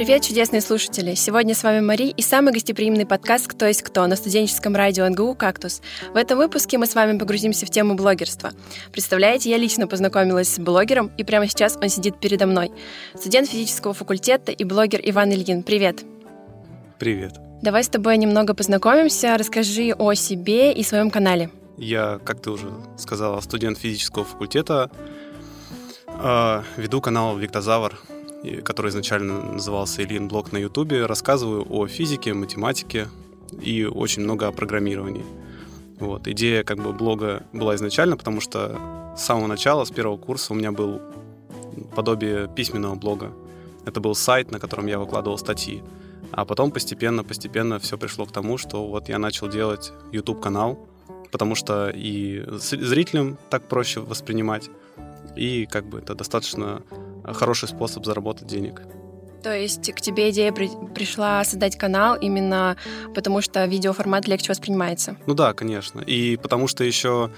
Привет, чудесные слушатели! Сегодня с вами Мари и самый гостеприимный подкаст «Кто есть кто» на студенческом радио НГУ «Кактус». В этом выпуске мы с вами погрузимся в тему блогерства. Представляете, я лично познакомилась с блогером, и прямо сейчас он сидит передо мной. Студент физического факультета и блогер Иван Ильин. Привет! Привет! Давай с тобой немного познакомимся. Расскажи о себе и своем канале. Я, как ты уже сказала, студент физического факультета. Э, веду канал «Виктозавр», который изначально назывался Ильин Блог на Ютубе. Рассказываю о физике, математике и очень много о программировании. Вот. Идея как бы блога была изначально, потому что с самого начала, с первого курса у меня был подобие письменного блога. Это был сайт, на котором я выкладывал статьи. А потом постепенно, постепенно все пришло к тому, что вот я начал делать YouTube-канал, потому что и зрителям так проще воспринимать, и как бы это достаточно хороший способ заработать денег. То есть к тебе идея при, пришла создать канал именно потому, что видеоформат легче воспринимается? Ну да, конечно. И потому что еще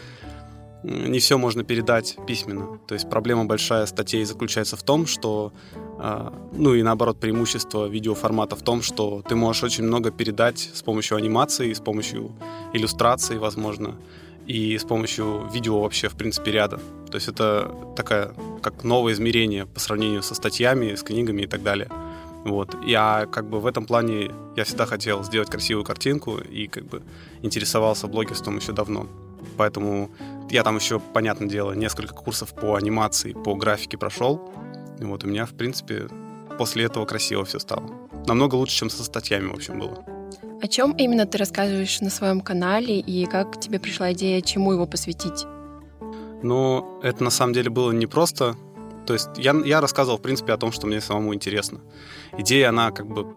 не все можно передать письменно. То есть проблема большая статей заключается в том, что, а, ну и наоборот, преимущество видеоформата в том, что ты можешь очень много передать с помощью анимации, с помощью иллюстрации, возможно, и с помощью видео вообще, в принципе, ряда. То есть это такая, как новое измерение по сравнению со статьями, с книгами и так далее. Вот. Я как бы в этом плане я всегда хотел сделать красивую картинку и как бы интересовался блогерством еще давно. Поэтому я там еще, понятное дело, несколько курсов по анимации, по графике прошел. И вот у меня, в принципе, после этого красиво все стало. Намного лучше, чем со статьями, в общем, было. О чем именно ты рассказываешь на своем канале и как тебе пришла идея, чему его посвятить? Ну, это на самом деле было не просто. То есть я, я рассказывал, в принципе, о том, что мне самому интересно. Идея, она как бы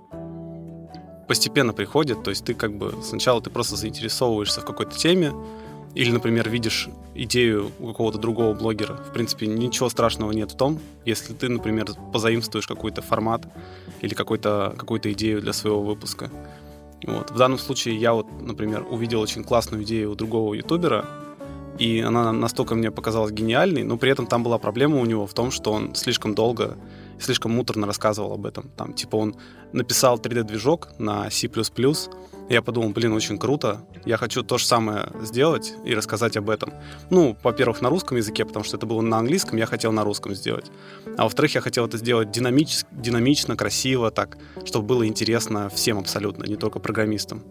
постепенно приходит, то есть ты как бы сначала ты просто заинтересовываешься в какой-то теме, или, например, видишь идею у какого-то другого блогера. В принципе, ничего страшного нет в том, если ты, например, позаимствуешь какой-то формат или какой-то, какую-то идею для своего выпуска. Вот. В данном случае я вот, например, увидел очень классную идею у другого ютубера, и она настолько мне показалась гениальной, но при этом там была проблема у него в том, что он слишком долго слишком муторно рассказывал об этом. Там, типа, он написал 3D-движок на C++, я подумал, блин, очень круто, я хочу то же самое сделать и рассказать об этом. Ну, во-первых, на русском языке, потому что это было на английском, я хотел на русском сделать. А во-вторых, я хотел это сделать динамич, динамично, красиво, так, чтобы было интересно всем абсолютно, не только программистам.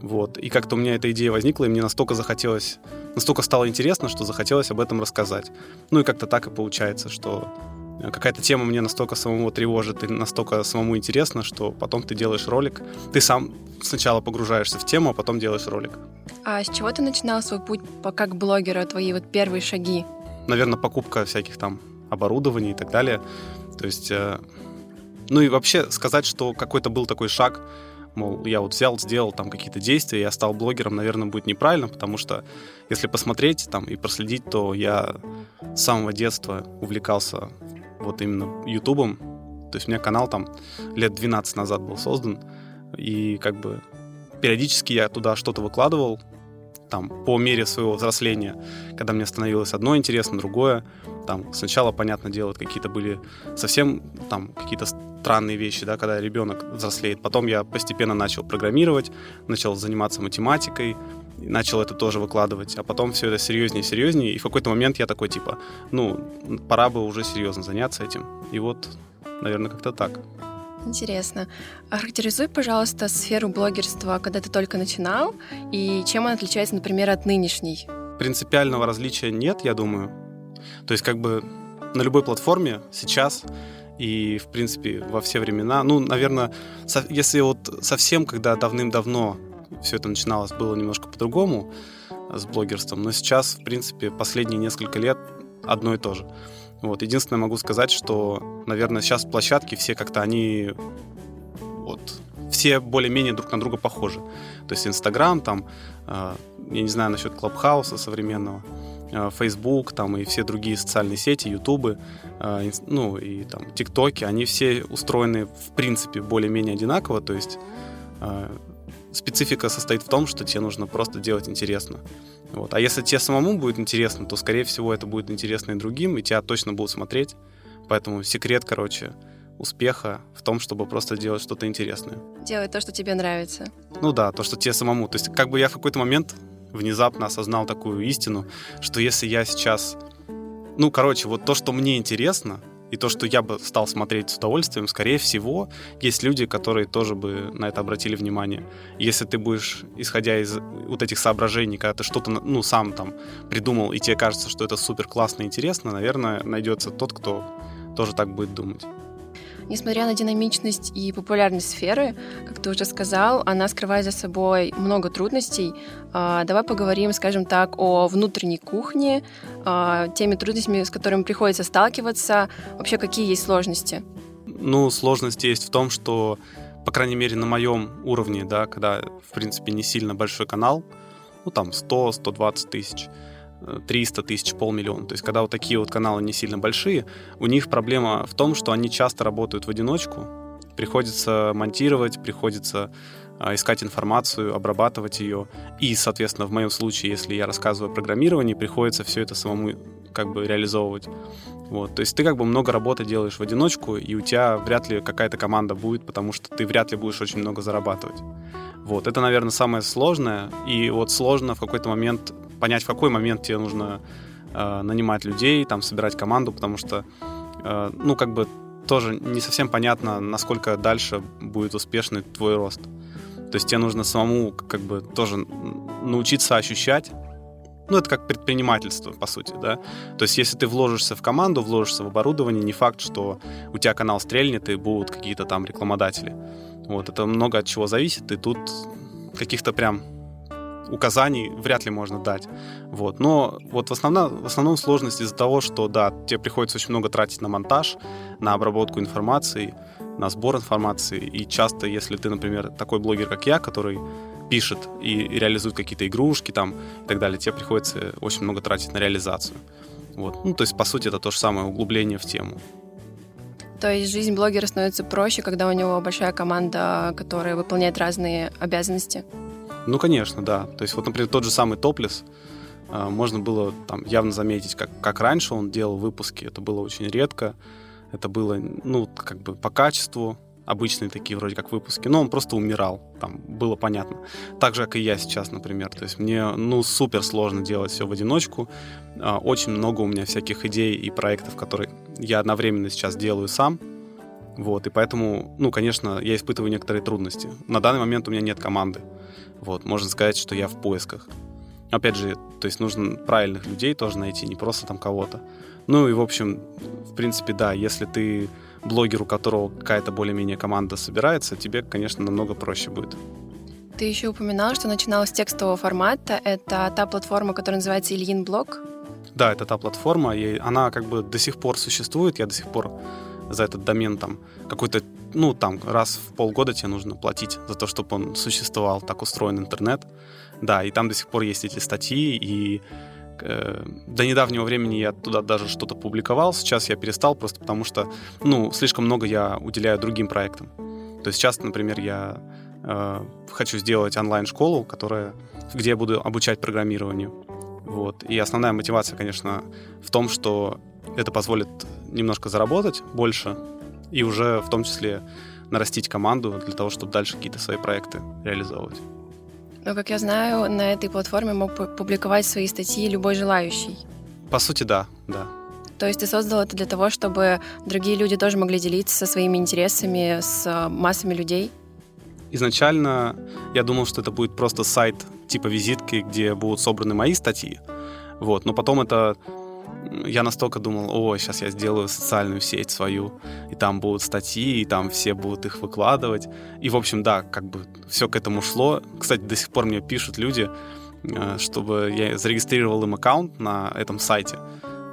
Вот. И как-то у меня эта идея возникла, и мне настолько захотелось, настолько стало интересно, что захотелось об этом рассказать. Ну и как-то так и получается, что какая-то тема мне настолько самому тревожит и настолько самому интересно, что потом ты делаешь ролик. Ты сам сначала погружаешься в тему, а потом делаешь ролик. А с чего ты начинал свой путь как блогера, твои вот первые шаги? Наверное, покупка всяких там оборудований и так далее. То есть, э, ну и вообще сказать, что какой-то был такой шаг, мол, я вот взял, сделал там какие-то действия, я стал блогером, наверное, будет неправильно, потому что если посмотреть там и проследить, то я с самого детства увлекался вот именно Ютубом. То есть у меня канал там лет 12 назад был создан, и как бы периодически я туда что-то выкладывал, там, по мере своего взросления, когда мне становилось одно интересно, другое, там, сначала, понятно дело, какие-то были совсем, там, какие-то странные вещи, да, когда ребенок взрослеет. Потом я постепенно начал программировать, начал заниматься математикой, начал это тоже выкладывать, а потом все это серьезнее и серьезнее, и в какой-то момент я такой, типа, ну, пора бы уже серьезно заняться этим. И вот, наверное, как-то так. Интересно. Охарактеризуй, пожалуйста, сферу блогерства, когда ты только начинал, и чем она отличается, например, от нынешней? Принципиального различия нет, я думаю. То есть как бы на любой платформе сейчас и, в принципе, во все времена, ну, наверное, если вот совсем, когда давным-давно все это начиналось, было немножко по-другому с блогерством, но сейчас, в принципе, последние несколько лет одно и то же. Вот. Единственное, могу сказать, что, наверное, сейчас площадки все как-то они вот все более-менее друг на друга похожи. То есть Инстаграм, там, э, я не знаю насчет Клабхауса современного, э, Facebook, там и все другие социальные сети, Ютубы, э, ну и там ТикТоки, они все устроены в принципе более-менее одинаково, то есть специфика состоит в том, что тебе нужно просто делать интересно. Вот. А если тебе самому будет интересно, то, скорее всего, это будет интересно и другим, и тебя точно будут смотреть. Поэтому секрет, короче, успеха в том, чтобы просто делать что-то интересное. Делать то, что тебе нравится. Ну да, то, что тебе самому. То есть как бы я в какой-то момент внезапно осознал такую истину, что если я сейчас... Ну, короче, вот то, что мне интересно, и то, что я бы стал смотреть с удовольствием, скорее всего, есть люди, которые тоже бы на это обратили внимание. Если ты будешь, исходя из вот этих соображений, когда ты что-то, ну, сам там придумал, и тебе кажется, что это супер классно и интересно, наверное, найдется тот, кто тоже так будет думать. Несмотря на динамичность и популярность сферы, как ты уже сказал, она скрывает за собой много трудностей. А, давай поговорим, скажем так, о внутренней кухне, а, теми трудностями, с которыми приходится сталкиваться. Вообще, какие есть сложности? Ну, сложности есть в том, что, по крайней мере, на моем уровне, да, когда, в принципе, не сильно большой канал, ну, там 100-120 тысяч, 300 тысяч, полмиллиона. То есть, когда вот такие вот каналы не сильно большие, у них проблема в том, что они часто работают в одиночку, приходится монтировать, приходится а, искать информацию, обрабатывать ее. И, соответственно, в моем случае, если я рассказываю о программировании, приходится все это самому как бы реализовывать. Вот. То есть ты как бы много работы делаешь в одиночку, и у тебя вряд ли какая-то команда будет, потому что ты вряд ли будешь очень много зарабатывать. Вот. Это, наверное, самое сложное. И вот сложно в какой-то момент понять, в какой момент тебе нужно э, нанимать людей, там, собирать команду, потому что, э, ну, как бы тоже не совсем понятно, насколько дальше будет успешный твой рост. То есть тебе нужно самому как бы тоже научиться ощущать, ну, это как предпринимательство, по сути, да. То есть, если ты вложишься в команду, вложишься в оборудование, не факт, что у тебя канал стрельнет и будут какие-то там рекламодатели. Вот, это много от чего зависит, и тут каких-то прям указаний вряд ли можно дать. Вот. Но вот в основном, в основном сложность из-за того, что, да, тебе приходится очень много тратить на монтаж, на обработку информации, на сбор информации. И часто, если ты, например, такой блогер, как я, который пишет и, реализует какие-то игрушки там и так далее, тебе приходится очень много тратить на реализацию. Вот. Ну, то есть, по сути, это то же самое углубление в тему. То есть жизнь блогера становится проще, когда у него большая команда, которая выполняет разные обязанности? Ну, конечно, да. То есть вот, например, тот же самый Топлес, а, можно было там явно заметить, как, как раньше он делал выпуски. Это было очень редко. Это было, ну, как бы по качеству обычные такие вроде как выпуски, но он просто умирал, там было понятно. Так же, как и я сейчас, например. То есть мне, ну, супер сложно делать все в одиночку. А, очень много у меня всяких идей и проектов, которые я одновременно сейчас делаю сам. Вот, и поэтому, ну, конечно, я испытываю некоторые трудности. На данный момент у меня нет команды. Вот, можно сказать, что я в поисках. Опять же, то есть нужно правильных людей тоже найти, не просто там кого-то. Ну и, в общем, в принципе, да, если ты блогер, у которого какая-то более-менее команда собирается, тебе, конечно, намного проще будет. Ты еще упоминал, что начинал с текстового формата. Это та платформа, которая называется Ильин Блог? Да, это та платформа, и она как бы до сих пор существует. Я до сих пор за этот домен там какой-то ну, там, раз в полгода тебе нужно платить за то, чтобы он существовал, так устроен интернет. Да, и там до сих пор есть эти статьи, и э, до недавнего времени я туда даже что-то публиковал, сейчас я перестал просто потому что, ну, слишком много я уделяю другим проектам. То есть сейчас, например, я э, хочу сделать онлайн-школу, которая, где я буду обучать программированию. Вот. И основная мотивация, конечно, в том, что это позволит немножко заработать больше, и уже в том числе нарастить команду для того, чтобы дальше какие-то свои проекты реализовывать. Но, как я знаю, на этой платформе мог публиковать свои статьи любой желающий. По сути, да, да. То есть ты создал это для того, чтобы другие люди тоже могли делиться своими интересами с э, массами людей? Изначально я думал, что это будет просто сайт типа визитки, где будут собраны мои статьи. Вот. Но потом это я настолько думал, о, сейчас я сделаю социальную сеть свою, и там будут статьи, и там все будут их выкладывать. И, в общем, да, как бы все к этому шло. Кстати, до сих пор мне пишут люди, э, чтобы я зарегистрировал им аккаунт на этом сайте.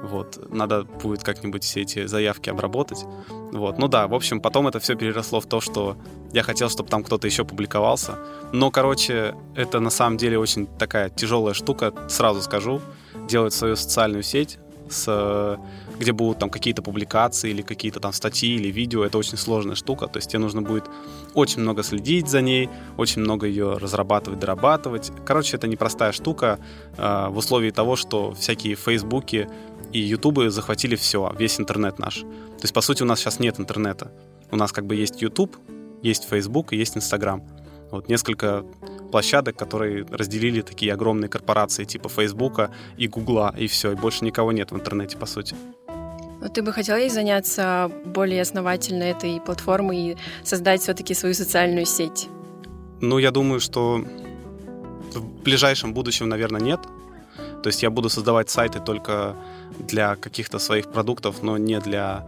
Вот, надо будет как-нибудь все эти заявки обработать. Вот, ну да, в общем, потом это все переросло в то, что я хотел, чтобы там кто-то еще публиковался. Но, короче, это на самом деле очень такая тяжелая штука, сразу скажу. Делать свою социальную сеть, с, где будут там какие-то публикации или какие-то там статьи или видео. Это очень сложная штука, то есть тебе нужно будет очень много следить за ней, очень много ее разрабатывать, дорабатывать. Короче, это непростая штука э, в условии того, что всякие фейсбуки и ютубы захватили все, весь интернет наш. То есть, по сути, у нас сейчас нет интернета. у нас как бы есть YouTube, есть Facebook и есть Instagram. Вот несколько площадок, которые разделили такие огромные корпорации типа Фейсбука и Гугла, и все, и больше никого нет в интернете, по сути. Но ты бы хотела ей заняться более основательно этой платформой и создать все-таки свою социальную сеть? Ну, я думаю, что в ближайшем будущем, наверное, нет. То есть я буду создавать сайты только для каких-то своих продуктов, но не для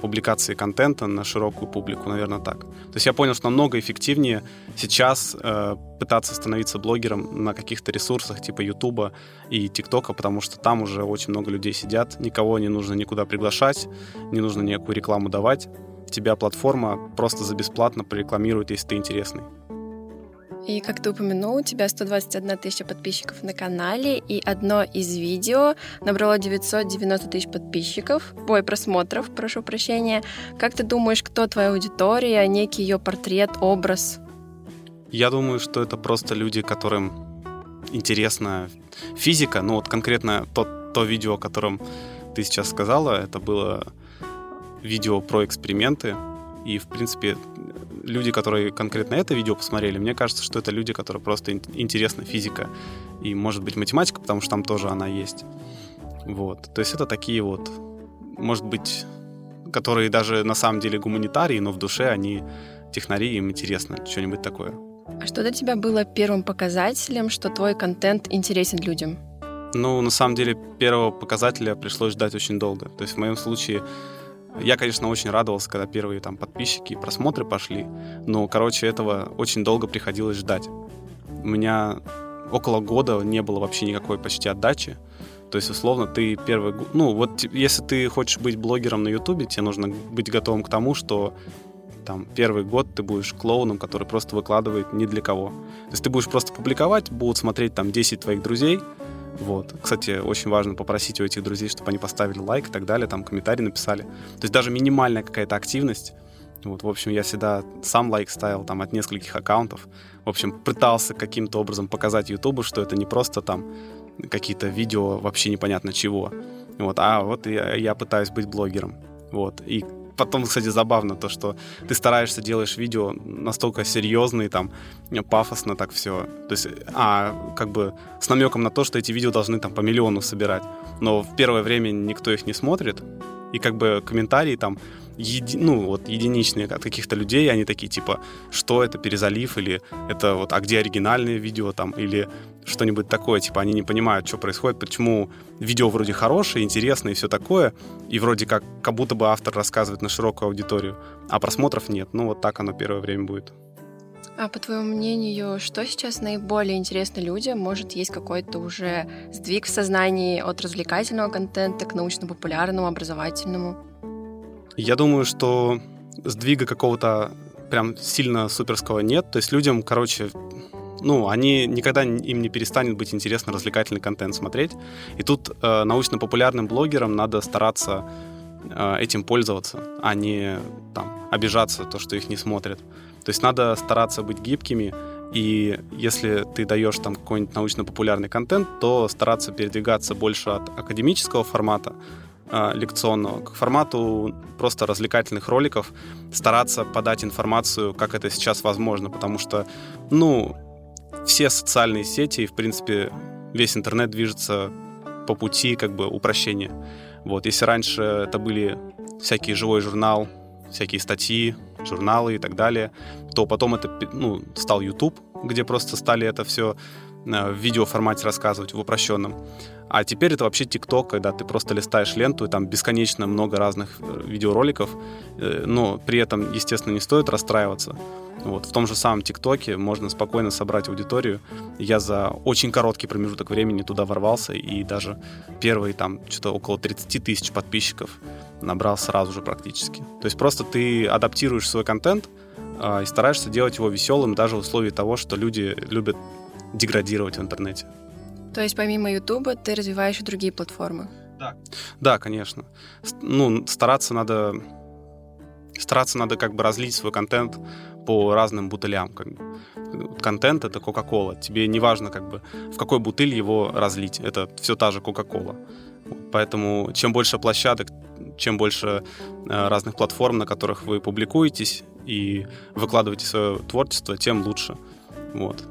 публикации контента на широкую публику, наверное, так. То есть я понял, что намного эффективнее сейчас э, пытаться становиться блогером на каких-то ресурсах типа Ютуба и ТикТока, потому что там уже очень много людей сидят, никого не нужно никуда приглашать, не нужно никакую рекламу давать. Тебя платформа просто за бесплатно прорекламирует, если ты интересный. И как ты упомянул, у тебя 121 тысяча подписчиков на канале, и одно из видео набрало 990 тысяч подписчиков, ой, просмотров, прошу прощения. Как ты думаешь, кто твоя аудитория, некий ее портрет, образ? Я думаю, что это просто люди, которым интересна физика. Ну вот конкретно то, то видео, о котором ты сейчас сказала, это было видео про эксперименты. И, в принципе, люди, которые конкретно это видео посмотрели, мне кажется, что это люди, которые просто интересна физика и, может быть, математика, потому что там тоже она есть. Вот. То есть это такие вот, может быть, которые даже на самом деле гуманитарии, но в душе они технари, им интересно что-нибудь такое. А что для тебя было первым показателем, что твой контент интересен людям? Ну, на самом деле, первого показателя пришлось ждать очень долго. То есть в моем случае я, конечно, очень радовался, когда первые там подписчики и просмотры пошли, но, короче, этого очень долго приходилось ждать. У меня около года не было вообще никакой почти отдачи. То есть, условно, ты первый... Ну, вот если ты хочешь быть блогером на Ютубе, тебе нужно быть готовым к тому, что там первый год ты будешь клоуном, который просто выкладывает ни для кого. То есть ты будешь просто публиковать, будут смотреть там 10 твоих друзей, вот. Кстати, очень важно попросить у этих друзей, чтобы они поставили лайк и так далее, там комментарий написали. То есть даже минимальная какая-то активность. Вот, в общем, я всегда сам лайк ставил там от нескольких аккаунтов. В общем, пытался каким-то образом показать Ютубу, что это не просто там какие-то видео вообще непонятно чего. Вот, а вот я, я пытаюсь быть блогером. Вот. И потом, кстати, забавно то, что ты стараешься, делаешь видео настолько серьезные, там, пафосно так все. То есть, а, как бы с намеком на то, что эти видео должны там по миллиону собирать. Но в первое время никто их не смотрит. И как бы комментарии там еди, ну, вот единичные от каких-то людей, они такие, типа, что это, перезалив, или это вот, а где оригинальные видео там, или что-нибудь такое, типа, они не понимают, что происходит, почему видео вроде хорошее, интересное и все такое, и вроде как, как будто бы автор рассказывает на широкую аудиторию, а просмотров нет. Ну, вот так оно первое время будет. А по твоему мнению, что сейчас наиболее интересно людям? Может, есть какой-то уже сдвиг в сознании от развлекательного контента к научно-популярному, образовательному? Я думаю, что сдвига какого-то прям сильно суперского нет. То есть людям, короче, ну, они никогда им не перестанет быть интересно развлекательный контент смотреть. И тут э, научно-популярным блогерам надо стараться э, этим пользоваться, а не там обижаться то, что их не смотрят. То есть надо стараться быть гибкими, и если ты даешь там какой-нибудь научно-популярный контент, то стараться передвигаться больше от академического формата э, лекционного к формату просто развлекательных роликов, стараться подать информацию, как это сейчас возможно, потому что, ну, все социальные сети и, в принципе, весь интернет движется по пути как бы упрощения. Вот, если раньше это были всякие живой журнал, всякие статьи, журналы и так далее, то потом это ну, стал YouTube, где просто стали это все э, в видеоформате рассказывать в упрощенном. А теперь это вообще ТикТок, когда ты просто листаешь ленту, и там бесконечно много разных э, видеороликов, э, но при этом, естественно, не стоит расстраиваться. Вот, в том же самом ТикТоке можно спокойно собрать аудиторию. Я за очень короткий промежуток времени туда ворвался, и даже первые там что-то около 30 тысяч подписчиков набрал сразу же практически. То есть просто ты адаптируешь свой контент э, и стараешься делать его веселым даже в условии того, что люди любят деградировать в интернете. То есть помимо Ютуба ты развиваешь и другие платформы? Да. Да, конечно. Ну, стараться надо стараться надо как бы разлить свой контент по разным бутылям. Как бы. Контент — это Кока-Кола. Тебе не важно, как бы, в какой бутыль его разлить. Это все та же Кока-Кола. Поэтому чем больше площадок, чем больше э, разных платформ, на которых вы публикуетесь и выкладываете свое творчество, тем лучше. Вот.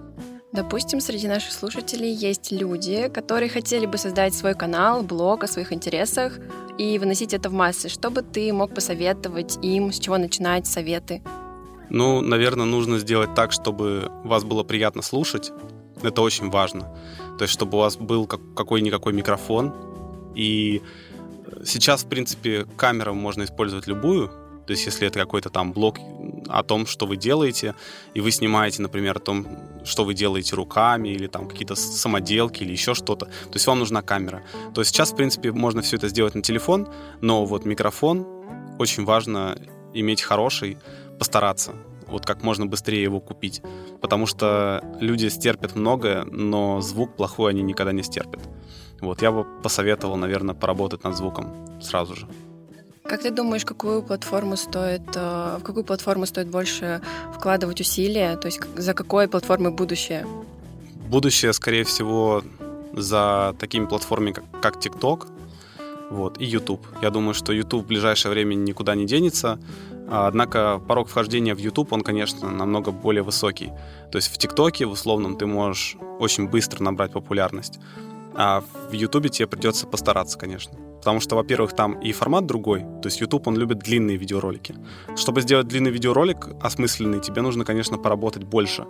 Допустим, среди наших слушателей есть люди, которые хотели бы создать свой канал, блог о своих интересах и выносить это в массы. Что бы ты мог посоветовать им, с чего начинать, советы? Ну, наверное, нужно сделать так, чтобы вас было приятно слушать. Это очень важно. То есть, чтобы у вас был какой-никакой микрофон. И сейчас, в принципе, камеру можно использовать любую. То есть, если это какой-то там блог о том, что вы делаете, и вы снимаете, например, о том, что вы делаете руками, или там какие-то самоделки, или еще что-то, то есть вам нужна камера. То есть сейчас, в принципе, можно все это сделать на телефон, но вот микрофон очень важно иметь хороший, постараться вот как можно быстрее его купить. Потому что люди стерпят многое, но звук плохой они никогда не стерпят. Вот, я бы посоветовал, наверное, поработать над звуком сразу же. Как ты думаешь, какую платформу стоит, э, в какую платформу стоит больше вкладывать усилия? То есть за какой платформой будущее? Будущее, скорее всего, за такими платформами, как, как TikTok вот, и YouTube. Я думаю, что YouTube в ближайшее время никуда не денется. Однако порог вхождения в YouTube, он, конечно, намного более высокий. То есть в ТикТоке, в условном, ты можешь очень быстро набрать популярность. А в YouTube тебе придется постараться, конечно. Потому что, во-первых, там и формат другой. То есть YouTube, он любит длинные видеоролики. Чтобы сделать длинный видеоролик осмысленный, тебе нужно, конечно, поработать больше.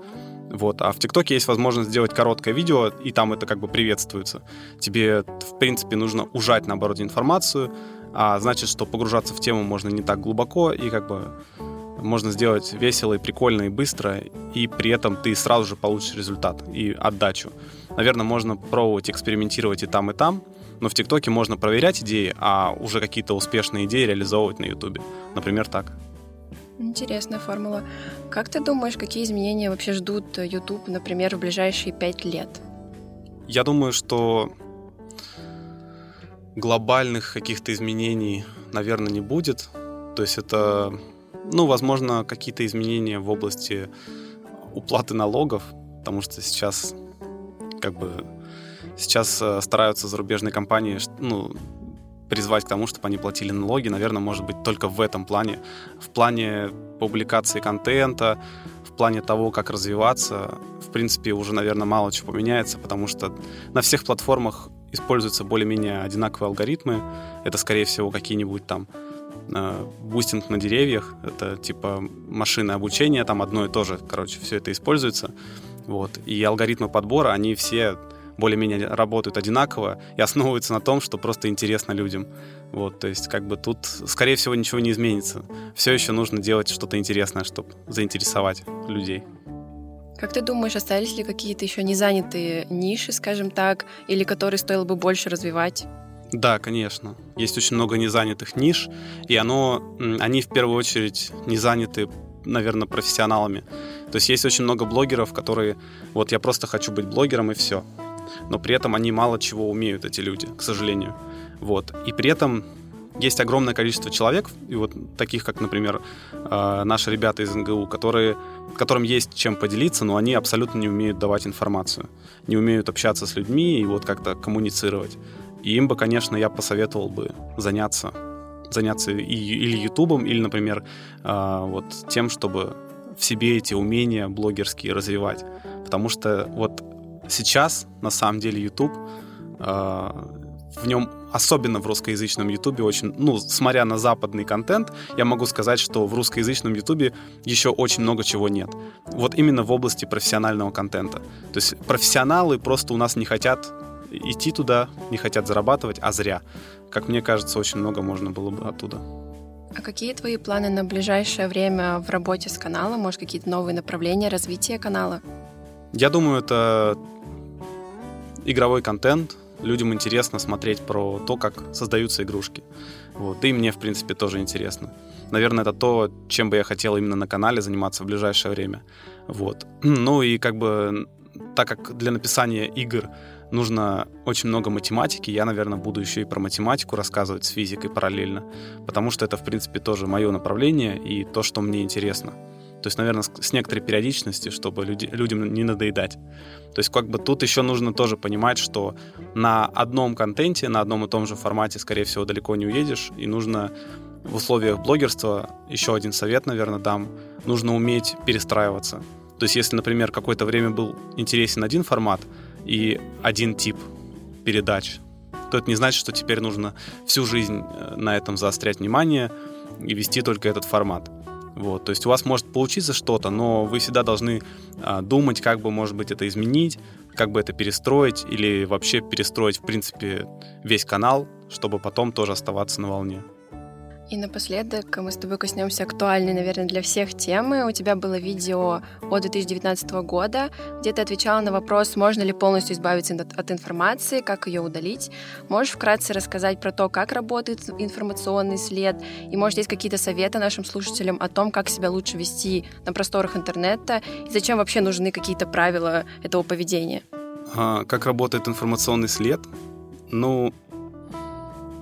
Вот. А в ТикТоке есть возможность сделать короткое видео, и там это как бы приветствуется. Тебе, в принципе, нужно ужать, наоборот, информацию, а значит, что погружаться в тему можно не так глубоко, и как бы можно сделать весело и прикольно и быстро, и при этом ты сразу же получишь результат и отдачу. Наверное, можно пробовать экспериментировать и там, и там, но в ТикТоке можно проверять идеи, а уже какие-то успешные идеи реализовывать на Ютубе. Например, так. Интересная формула. Как ты думаешь, какие изменения вообще ждут YouTube, например, в ближайшие пять лет? Я думаю, что глобальных каких-то изменений, наверное, не будет. То есть это, ну, возможно, какие-то изменения в области уплаты налогов, потому что сейчас как бы сейчас э, стараются зарубежные компании ну, призвать к тому, чтобы они платили налоги, наверное, может быть только в этом плане. В плане публикации контента, в плане того, как развиваться, в принципе, уже, наверное, мало чего поменяется, потому что на всех платформах используются более-менее одинаковые алгоритмы. Это, скорее всего, какие-нибудь там э, бустинг на деревьях, это типа машинное обучение, там одно и то же, короче, все это используется. Вот. И алгоритмы подбора, они все более-менее работают одинаково и основываются на том, что просто интересно людям. Вот, то есть, как бы тут, скорее всего, ничего не изменится. Все еще нужно делать что-то интересное, чтобы заинтересовать людей. Как ты думаешь, остались ли какие-то еще незанятые ниши, скажем так, или которые стоило бы больше развивать? Да, конечно. Есть очень много незанятых ниш, и оно, они в первую очередь не заняты, наверное, профессионалами. То есть есть очень много блогеров, которые, вот я просто хочу быть блогером и все но при этом они мало чего умеют, эти люди, к сожалению. Вот. И при этом есть огромное количество человек, и вот таких, как, например, э, наши ребята из НГУ, которые, которым есть чем поделиться, но они абсолютно не умеют давать информацию, не умеют общаться с людьми и вот как-то коммуницировать. И им бы, конечно, я посоветовал бы заняться, заняться и, или Ютубом, или, например, э, вот тем, чтобы в себе эти умения блогерские развивать. Потому что вот сейчас, на самом деле, YouTube, в нем, особенно в русскоязычном YouTube, очень, ну, смотря на западный контент, я могу сказать, что в русскоязычном YouTube еще очень много чего нет. Вот именно в области профессионального контента. То есть профессионалы просто у нас не хотят идти туда, не хотят зарабатывать, а зря. Как мне кажется, очень много можно было бы оттуда. А какие твои планы на ближайшее время в работе с каналом? Может, какие-то новые направления развития канала? Я думаю, это игровой контент. Людям интересно смотреть про то, как создаются игрушки. Вот. И мне, в принципе, тоже интересно. Наверное, это то, чем бы я хотел именно на канале заниматься в ближайшее время. Вот. Ну и как бы, так как для написания игр нужно очень много математики, я, наверное, буду еще и про математику рассказывать с физикой параллельно, потому что это, в принципе, тоже мое направление и то, что мне интересно. То есть, наверное, с некоторой периодичностью, чтобы люди, людям не надоедать. То есть, как бы тут еще нужно тоже понимать, что на одном контенте, на одном и том же формате, скорее всего, далеко не уедешь, и нужно в условиях блогерства, еще один совет, наверное, дам, нужно уметь перестраиваться. То есть, если, например, какое-то время был интересен один формат и один тип передач, то это не значит, что теперь нужно всю жизнь э, на этом заострять внимание и вести только этот формат. Вот, то есть у вас может получиться что-то, но вы всегда должны а, думать, как бы, может быть, это изменить, как бы это перестроить или вообще перестроить, в принципе, весь канал, чтобы потом тоже оставаться на волне. И напоследок мы с тобой коснемся актуальной, наверное, для всех темы. У тебя было видео от 2019 года, где ты отвечала на вопрос, можно ли полностью избавиться от информации, как ее удалить. Можешь вкратце рассказать про то, как работает информационный след, и, может, есть какие-то советы нашим слушателям о том, как себя лучше вести на просторах интернета, и зачем вообще нужны какие-то правила этого поведения? А, как работает информационный след? Ну,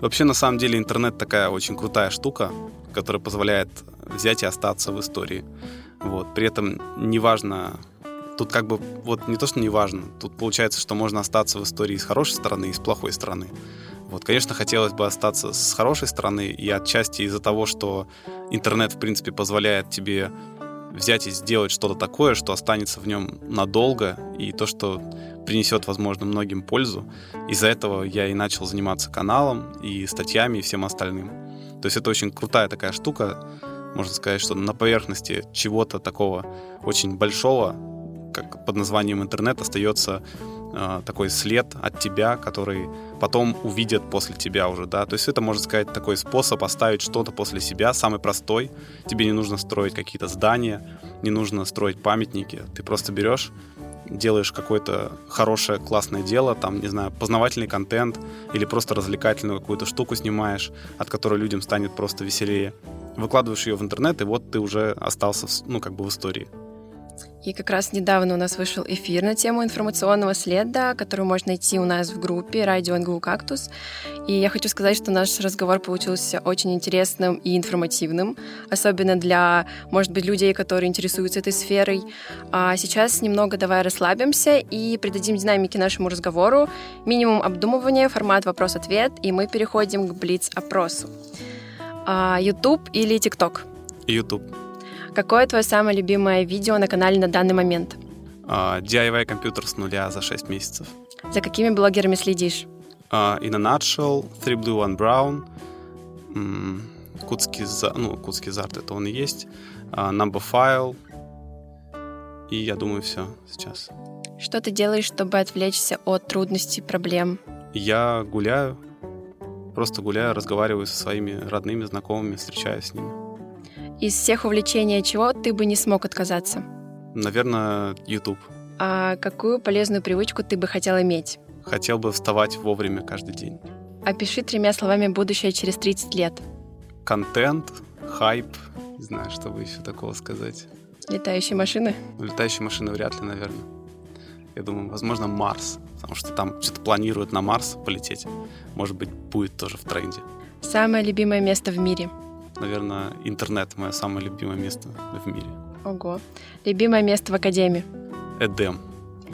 Вообще, на самом деле, интернет такая очень крутая штука, которая позволяет взять и остаться в истории. Вот. При этом неважно, тут как бы, вот не то, что неважно, тут получается, что можно остаться в истории с хорошей стороны и с плохой стороны. Вот, конечно, хотелось бы остаться с хорошей стороны, и отчасти из-за того, что интернет, в принципе, позволяет тебе взять и сделать что-то такое, что останется в нем надолго, и то, что принесет, возможно, многим пользу. Из-за этого я и начал заниматься каналом, и статьями, и всем остальным. То есть это очень крутая такая штука, можно сказать, что на поверхности чего-то такого очень большого, как под названием интернет, остается э, такой след от тебя, который потом увидят после тебя уже, да. То есть это, можно сказать, такой способ оставить что-то после себя, самый простой. Тебе не нужно строить какие-то здания, не нужно строить памятники. Ты просто берешь делаешь какое-то хорошее, классное дело, там, не знаю, познавательный контент или просто развлекательную какую-то штуку снимаешь, от которой людям станет просто веселее. Выкладываешь ее в интернет, и вот ты уже остался, ну, как бы в истории. И как раз недавно у нас вышел эфир на тему информационного следа, который можно найти у нас в группе «Радио НГУ Кактус». И я хочу сказать, что наш разговор получился очень интересным и информативным, особенно для, может быть, людей, которые интересуются этой сферой. А сейчас немного давай расслабимся и придадим динамике нашему разговору. Минимум обдумывания, формат вопрос-ответ, и мы переходим к блиц-опросу. А, YouTube или TikTok? YouTube. Какое твое самое любимое видео на канале на данный момент? Uh, DIY компьютер с нуля за 6 месяцев. За какими блогерами следишь? Uh, in a Nutshell, Three Blue, One Brown, Кутский, ну, Кутский Зарт, это он и есть, uh, Number File, и я думаю, все сейчас. Что ты делаешь, чтобы отвлечься от трудностей, проблем? Я гуляю, просто гуляю, разговариваю со своими родными, знакомыми, встречаюсь с ними. Из всех увлечений чего ты бы не смог отказаться? Наверное, YouTube. А какую полезную привычку ты бы хотел иметь? Хотел бы вставать вовремя каждый день. Опиши тремя словами будущее через 30 лет. Контент, хайп, не знаю, что бы еще такого сказать. Летающие машины? Летающие машины вряд ли, наверное. Я думаю, возможно, Марс, потому что там что-то планируют на Марс полететь. Может быть, будет тоже в тренде. Самое любимое место в мире – наверное, интернет мое самое любимое место в мире. Ого. Любимое место в академии? Эдем.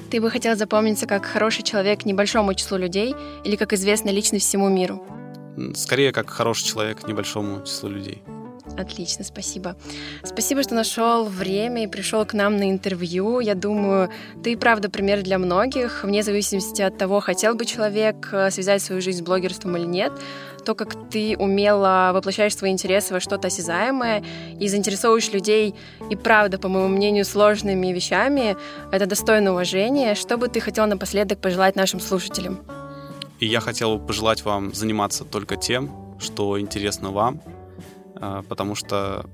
Ты бы хотел запомниться как хороший человек небольшому числу людей или как известная личность всему миру? Скорее, как хороший человек небольшому числу людей. Отлично, спасибо. Спасибо, что нашел время и пришел к нам на интервью. Я думаю, ты правда пример для многих, вне зависимости от того, хотел бы человек э, связать свою жизнь с блогерством или нет то, как ты умело воплощаешь свои интересы во что-то осязаемое и заинтересовываешь людей и правда, по моему мнению, сложными вещами, это достойно уважения. Что бы ты хотел напоследок пожелать нашим слушателям? И я хотел бы пожелать вам заниматься только тем, что интересно вам, потому что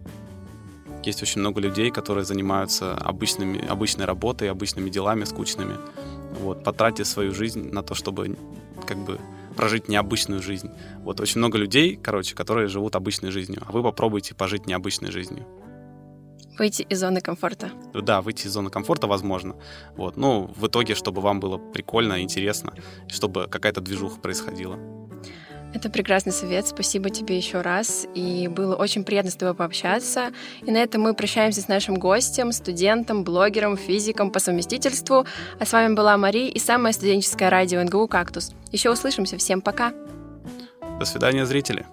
есть очень много людей, которые занимаются обычными, обычной работой, обычными делами скучными. Вот, потратьте свою жизнь на то, чтобы как бы прожить необычную жизнь. Вот очень много людей, короче, которые живут обычной жизнью, а вы попробуйте пожить необычной жизнью. Выйти из зоны комфорта. Да, выйти из зоны комфорта возможно. Вот. Ну, в итоге, чтобы вам было прикольно, интересно, чтобы какая-то движуха происходила. Это прекрасный совет. Спасибо тебе еще раз. И было очень приятно с тобой пообщаться. И на этом мы прощаемся с нашим гостем, студентом, блогером, физиком по совместительству. А с вами была Мари и самое студенческое радио НГУ «Кактус». Еще услышимся. Всем пока. До свидания, зрители.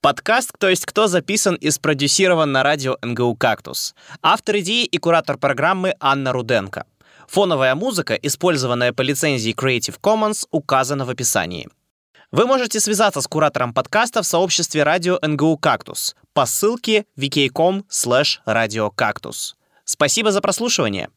Подкаст «Кто есть кто» записан и спродюсирован на радио НГУ «Кактус». Автор идеи и куратор программы Анна Руденко. Фоновая музыка, использованная по лицензии Creative Commons, указана в описании. Вы можете связаться с куратором подкаста в сообществе радио НГУ «Кактус» по ссылке vk.com/radiocactus. Спасибо за прослушивание!